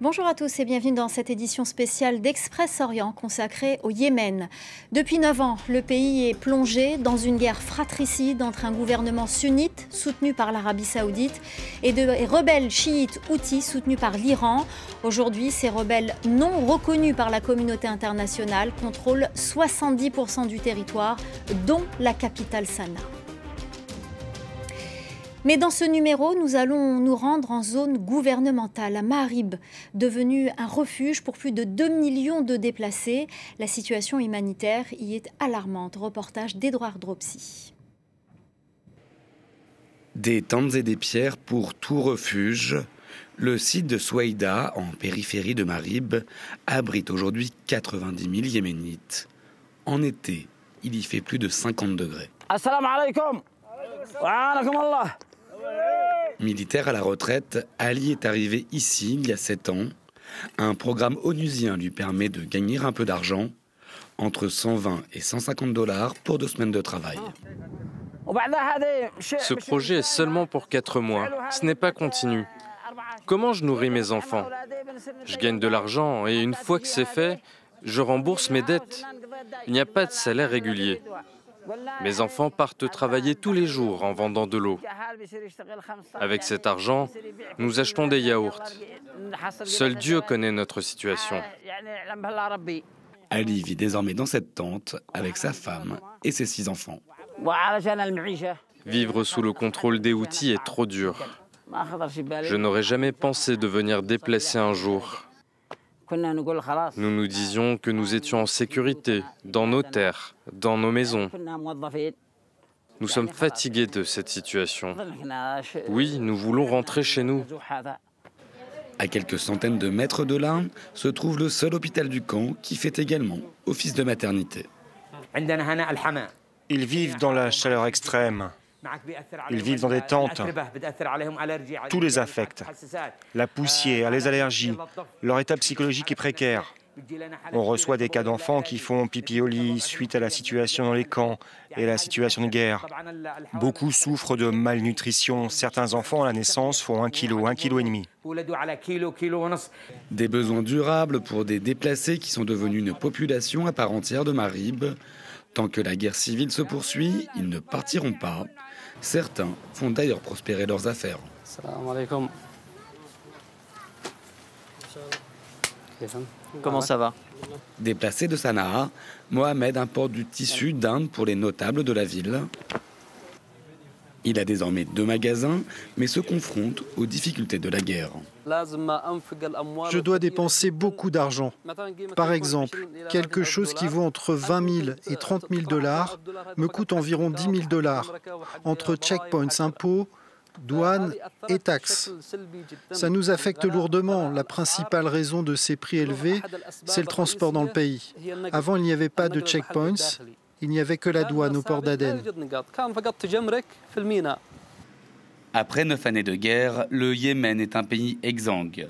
Bonjour à tous et bienvenue dans cette édition spéciale d'Express Orient consacrée au Yémen. Depuis 9 ans, le pays est plongé dans une guerre fratricide entre un gouvernement sunnite soutenu par l'Arabie saoudite et de rebelles chiites houthis soutenus par l'Iran. Aujourd'hui, ces rebelles non reconnus par la communauté internationale contrôlent 70% du territoire, dont la capitale Sanaa. Mais dans ce numéro, nous allons nous rendre en zone gouvernementale, à Marib, devenu un refuge pour plus de 2 millions de déplacés. La situation humanitaire y est alarmante. Reportage d'Edouard Dropsy. Des tentes et des pierres pour tout refuge. Le site de Souaïda, en périphérie de Marib, abrite aujourd'hui 90 000 Yéménites. En été, il y fait plus de 50 degrés. Assalamu alaikum. Militaire à la retraite, Ali est arrivé ici il y a 7 ans. Un programme onusien lui permet de gagner un peu d'argent, entre 120 et 150 dollars pour deux semaines de travail. Ce projet est seulement pour 4 mois. Ce n'est pas continu. Comment je nourris mes enfants? Je gagne de l'argent et une fois que c'est fait, je rembourse mes dettes. Il n'y a pas de salaire régulier. Mes enfants partent travailler tous les jours en vendant de l'eau. Avec cet argent, nous achetons des yaourts. Seul Dieu connaît notre situation. Ali vit désormais dans cette tente avec sa femme et ses six enfants. Vivre sous le contrôle des outils est trop dur. Je n'aurais jamais pensé devenir déplacé un jour. Nous nous disions que nous étions en sécurité, dans nos terres, dans nos maisons. Nous sommes fatigués de cette situation. Oui, nous voulons rentrer chez nous. À quelques centaines de mètres de là se trouve le seul hôpital du camp qui fait également office de maternité. Ils vivent dans la chaleur extrême. Ils vivent dans des tentes. Tout les affecte. La poussière, les allergies, leur état psychologique est précaire. On reçoit des cas d'enfants qui font pipi au lit suite à la situation dans les camps et la situation de guerre. Beaucoup souffrent de malnutrition. Certains enfants à la naissance font un kilo, un kilo et demi. Des besoins durables pour des déplacés qui sont devenus une population à part entière de Marib. Tant que la guerre civile se poursuit, ils ne partiront pas. Certains font d'ailleurs prospérer leurs affaires. Comment ça va Déplacé de Sanaa, Mohamed importe du tissu d'Inde pour les notables de la ville. Il a désormais deux magasins, mais se confronte aux difficultés de la guerre. Je dois dépenser beaucoup d'argent. Par exemple, quelque chose qui vaut entre 20 000 et 30 000 dollars me coûte environ 10 000 dollars, entre checkpoints, impôts, douanes et taxes. Ça nous affecte lourdement. La principale raison de ces prix élevés, c'est le transport dans le pays. Avant, il n'y avait pas de checkpoints, il n'y avait que la douane au port d'Aden. Après neuf années de guerre, le Yémen est un pays exsangue.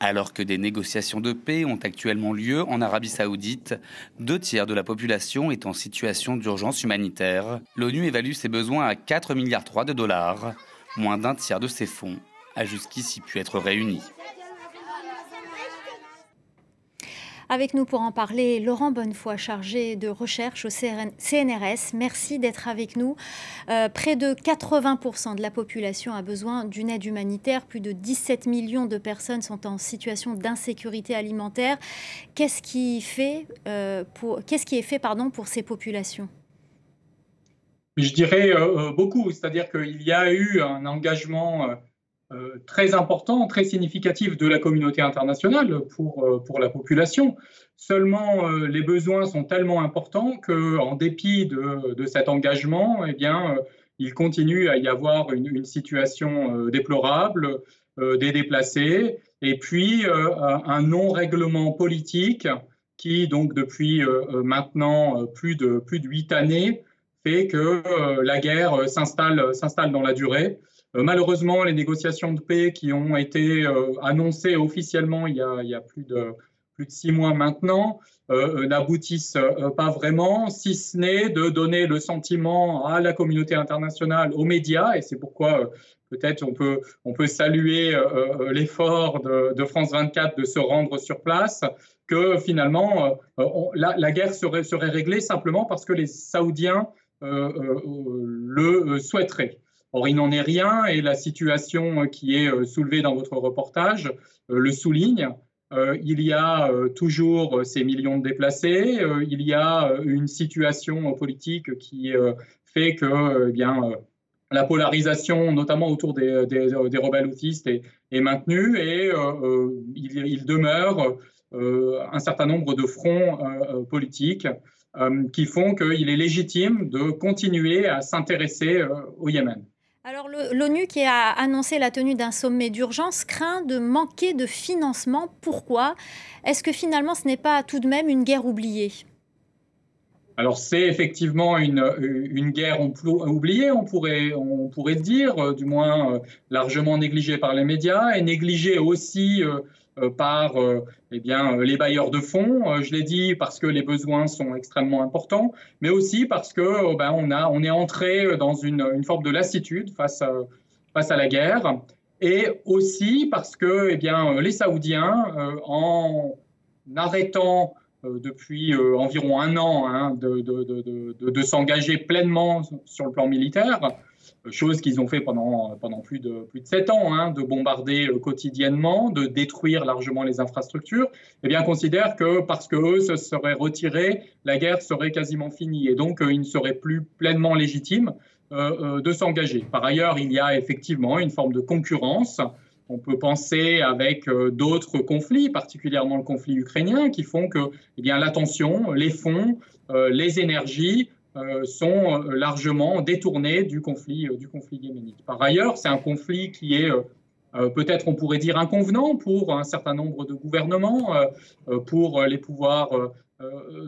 Alors que des négociations de paix ont actuellement lieu en Arabie saoudite, deux tiers de la population est en situation d'urgence humanitaire. L'ONU évalue ses besoins à 4 milliards de dollars. Moins d'un tiers de ces fonds a jusqu'ici pu être réuni. Avec nous pour en parler, Laurent Bonnefoy, chargé de recherche au CNRS. Merci d'être avec nous. Euh, près de 80% de la population a besoin d'une aide humanitaire. Plus de 17 millions de personnes sont en situation d'insécurité alimentaire. Qu'est-ce qui, euh, est fait pardon, pour ces populations? Je dirais euh, beaucoup, c'est-à-dire qu'il y a eu un engagement très important, très significatif de la communauté internationale pour, euh, pour la population. Seulement, euh, les besoins sont tellement importants qu'en dépit de, de, cet engagement, eh bien, il continue à y avoir une, situation déplorable, des déplacés, et puis un non-règlement politique qui, donc, depuis maintenant plus de plus de huit années, fait que la guerre s'installe dans la durée. Euh, malheureusement, les négociations de paix qui ont été euh, annoncées officiellement il y a, plus, de, six mois maintenant euh, n'aboutissent pas vraiment, si ce n'est de donner le sentiment à la communauté internationale, aux médias, et c'est pourquoi peut-être on peut, saluer l'effort de, France 24 de se rendre sur place, que finalement la, guerre serait, serait réglée simplement parce que les Saoudiens le souhaiteraient. Or, il n'en est rien et la situation qui est soulevée dans votre reportage le souligne. Euh, il y a euh, toujours ces millions de déplacés, euh, il y a une situation politique qui fait que eh la polarisation, notamment autour des, rebelles autistes, est, maintenue et il, demeure un certain nombre de fronts politiques qui font qu'il est légitime de continuer à s'intéresser au Yémen. Alors l'ONU qui a annoncé la tenue d'un sommet d'urgence craint de manquer de financement. Pourquoi? Est-ce que finalement ce n'est pas tout de même une guerre oubliée? Alors c'est effectivement une, guerre oubliée, on pourrait, on pourrait dire, euh, du moins euh, largement négligée par les médias, et négligée aussi euh, par euh, eh bien, euh, les bailleurs de fonds. je l'ai dit parce que les besoins sont extrêmement importants, mais aussi parce que ben, on, a, on est entré dans une, une forme de lassitude face à, face à la guerre, et aussi parce que eh bien, les Saoudiens, en arrêtant depuis environ un an hein, de, de, de, de s'engager pleinement sur le plan militaire, chose qu'ils ont fait pendant, plus, de, plus de sept ans, hein, de bombarder euh, quotidiennement, de détruire largement les infrastructures, eh bien, considèrent que parce qu'eux se seraient retirés, la guerre serait quasiment finie et donc euh, ils ne seraient plus pleinement légitimes euh, de s'engager. Par ailleurs, il y a effectivement une forme de concurrence. On peut penser avec d'autres conflits, particulièrement le conflit ukrainien, qui font que eh l'attention, les fonds, les énergies sont euh, largement détournés du conflit, euh, du conflit yéménite. Par ailleurs, c'est un conflit qui est peut-être, on pourrait dire, inconvenant pour un certain nombre de gouvernements, pour les pouvoirs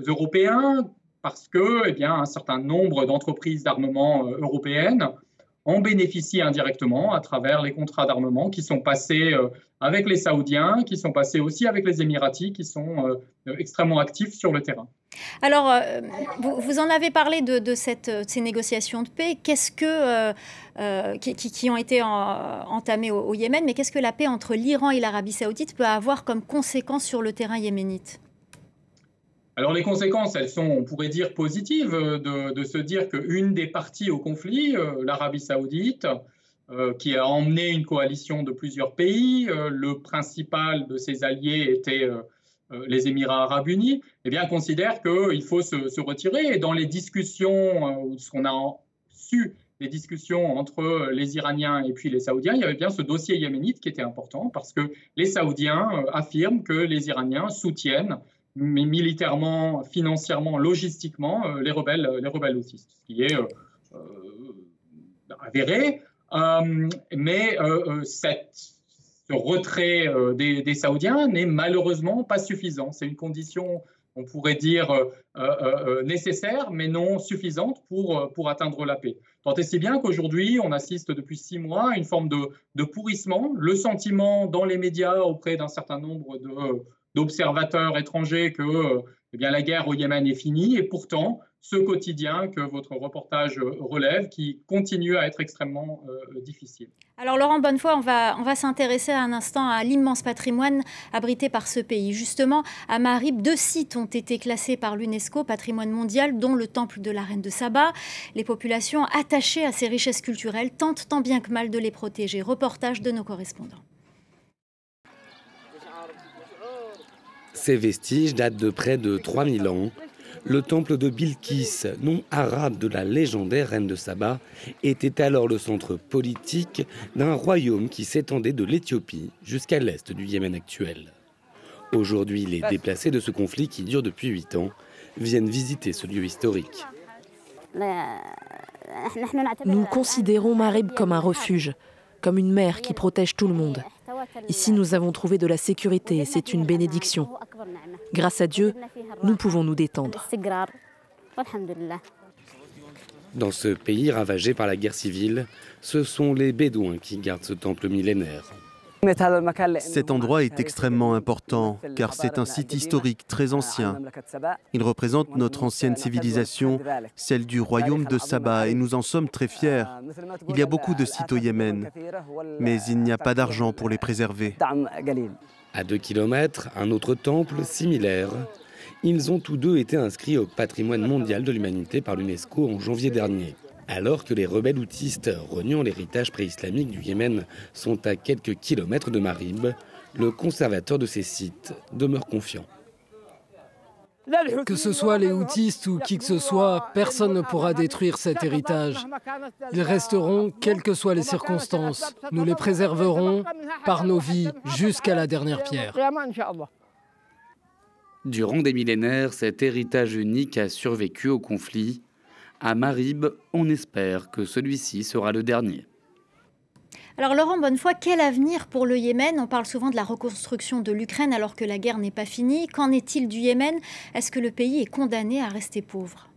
européens, parce que, eh bien, un certain nombre d'entreprises d'armement européennes en bénéficient indirectement à travers les contrats d'armement qui sont passés avec les Saoudiens, qui sont passés aussi avec les Émiratis, qui sont extrêmement actifs sur le terrain. Alors, euh, vous, en avez parlé de, ces négociations de paix. Qu'est-ce que, euh, euh, qui, ont été entamées au, Yémen, mais qu'est-ce que la paix entre l'Iran et l'Arabie saoudite peut avoir comme conséquence sur le terrain yéménite? Alors les conséquences, elles sont, on pourrait dire, positives, de, se dire qu'une des parties au conflit, l'Arabie saoudite, qui a emmené une coalition de plusieurs pays, le principal de ses alliés était euh, les Émirats arabes unis, eh bien, considèrent qu'il faut se, retirer. Et dans les discussions, euh, ce qu'on a su, les discussions entre les Iraniens et puis les Saoudiens, il y avait bien ce dossier yéménite qui était important parce que les Saoudiens euh, affirment que les Iraniens soutiennent militairement, financièrement, logistiquement les rebelles, les rebelles ce qui est avéré. mais cette ce retrait euh, des, Saoudiens n'est malheureusement pas suffisant. C'est une condition, on pourrait dire, euh, euh, nécessaire, mais non suffisante pour, pour atteindre la paix. Tant et si bien qu'aujourd'hui, on assiste depuis six mois à une forme de, de pourrissement. Le sentiment dans les médias auprès d'un certain nombre d'observateurs étrangers que eh bien, la guerre au Yémen est finie, et pourtant, ce quotidien que votre reportage relève, qui continue à être extrêmement euh, difficile. Alors Laurent Bonnefoy, on va, on va s'intéresser un instant à l'immense patrimoine abrité par ce pays. Justement, à Marib, deux sites ont été classés par l'UNESCO, patrimoine mondial, dont le temple de la reine de Saba. Les populations attachées à ces richesses culturelles tentent tant bien que mal de les protéger. Reportage de nos correspondants. Ces vestiges datent de près de 3000 ans le temple de Bilkis, nom arabe de la légendaire reine de Saba, était alors le centre politique d'un royaume qui s'étendait de l'Éthiopie jusqu'à l'est du Yémen actuel. Aujourd'hui, les déplacés de ce conflit qui dure depuis huit ans viennent visiter ce lieu historique. Nous considérons Marib comme un refuge, comme une mère qui protège tout le monde. Ici, nous avons trouvé de la sécurité et c'est une bénédiction. Grâce à Dieu, nous pouvons nous détendre. Dans ce pays ravagé par la guerre civile, ce sont les Bédouins qui gardent ce temple millénaire. Cet endroit est extrêmement important car c'est un site historique très ancien. Il représente notre ancienne civilisation, celle du royaume de Saba, et nous en sommes très fiers. Il y a beaucoup de sites au Yémen, mais il n'y a pas d'argent pour les préserver. À deux kilomètres, un autre temple similaire. Ils ont tous deux été inscrits au patrimoine mondial de l'humanité par l'UNESCO en janvier dernier. Alors que les rebelles houtistes reniant l'héritage préislamique du Yémen sont à quelques kilomètres de Marib, le conservateur de ces sites demeure confiant. Que ce soit les houtistes ou qui que ce soit, personne ne pourra détruire cet héritage. Ils resteront, quelles que soient les circonstances. Nous les préserverons par nos vies jusqu'à la dernière pierre. Durant des millénaires, cet héritage unique a survécu au conflit à Marib, on espère que celui-ci sera le dernier. Alors Laurent Bonnefoy, quel avenir pour le Yémen? On parle souvent de la reconstruction de l'Ukraine alors que la guerre n'est pas finie. Qu'en est-il du Yémen? Est-ce que le pays est condamné à rester pauvre?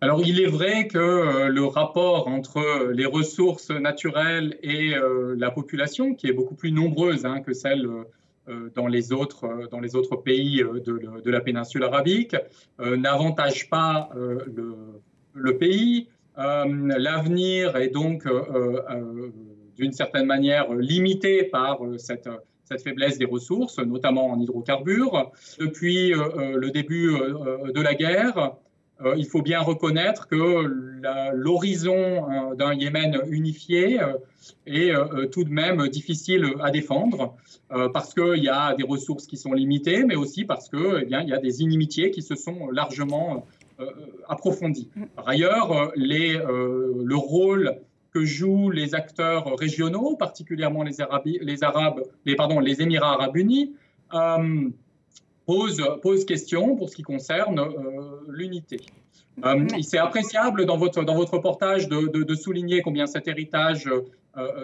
Alors il est vrai que euh, le rapport entre les ressources naturelles et euh, la population, qui est beaucoup plus nombreuse hein, que celle euh, dans les autres, euh, dans les autres pays euh, de, la péninsule arabique, n'avantage pas le, pays. L'avenir est donc d'une certaine manière limité par cette, cette faiblesse des ressources, notamment en hydrocarbures. Depuis le début de la guerre, euh, il faut bien reconnaître que l'horizon euh, d'un Yémen unifié euh, est tout de même difficile à défendre parce qu'il y a des ressources qui sont limitées, mais aussi parce qu'il eh y a des inimitiés qui se sont largement approfondies. Par ailleurs, le rôle que jouent les acteurs régionaux, particulièrement les, Arabes, les Émirats arabes unis, pose, pose question pour ce qui concerne euh, l'unité. Euh, c'est appréciable dans votre, dans votre reportage de, de, souligner combien cet héritage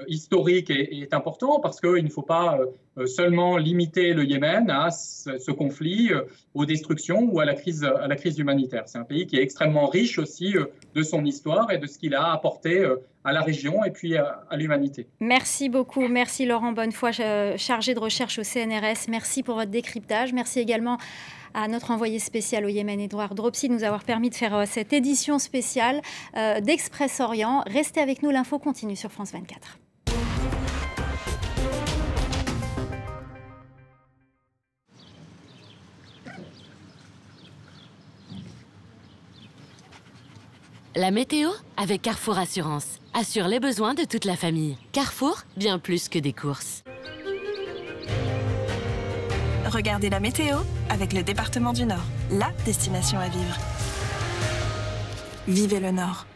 historique est, important parce qu'il ne faut pas seulement limiter le Yémen à ce, conflit, aux destructions ou à la crise, à la crise humanitaire. C'est un pays qui est extrêmement riche aussi de son histoire et de ce qu'il a apporté à la région et puis à, l'humanité. Merci beaucoup. Merci Laurent Bonnefoy, chargé de recherche au CNRS. Merci pour votre décryptage. Merci également à notre envoyé spécial au Yémen, Edouard Dropsy, de nous avoir permis de faire euh, cette édition spéciale euh, d'Express Orient. Restez avec nous, l'info continue sur France 24. La météo avec Carrefour Assurance. Assure les besoins de toute la famille. Carrefour, bien plus que des courses. Regardez la météo avec le département du Nord, la destination à vivre. Vivez le Nord.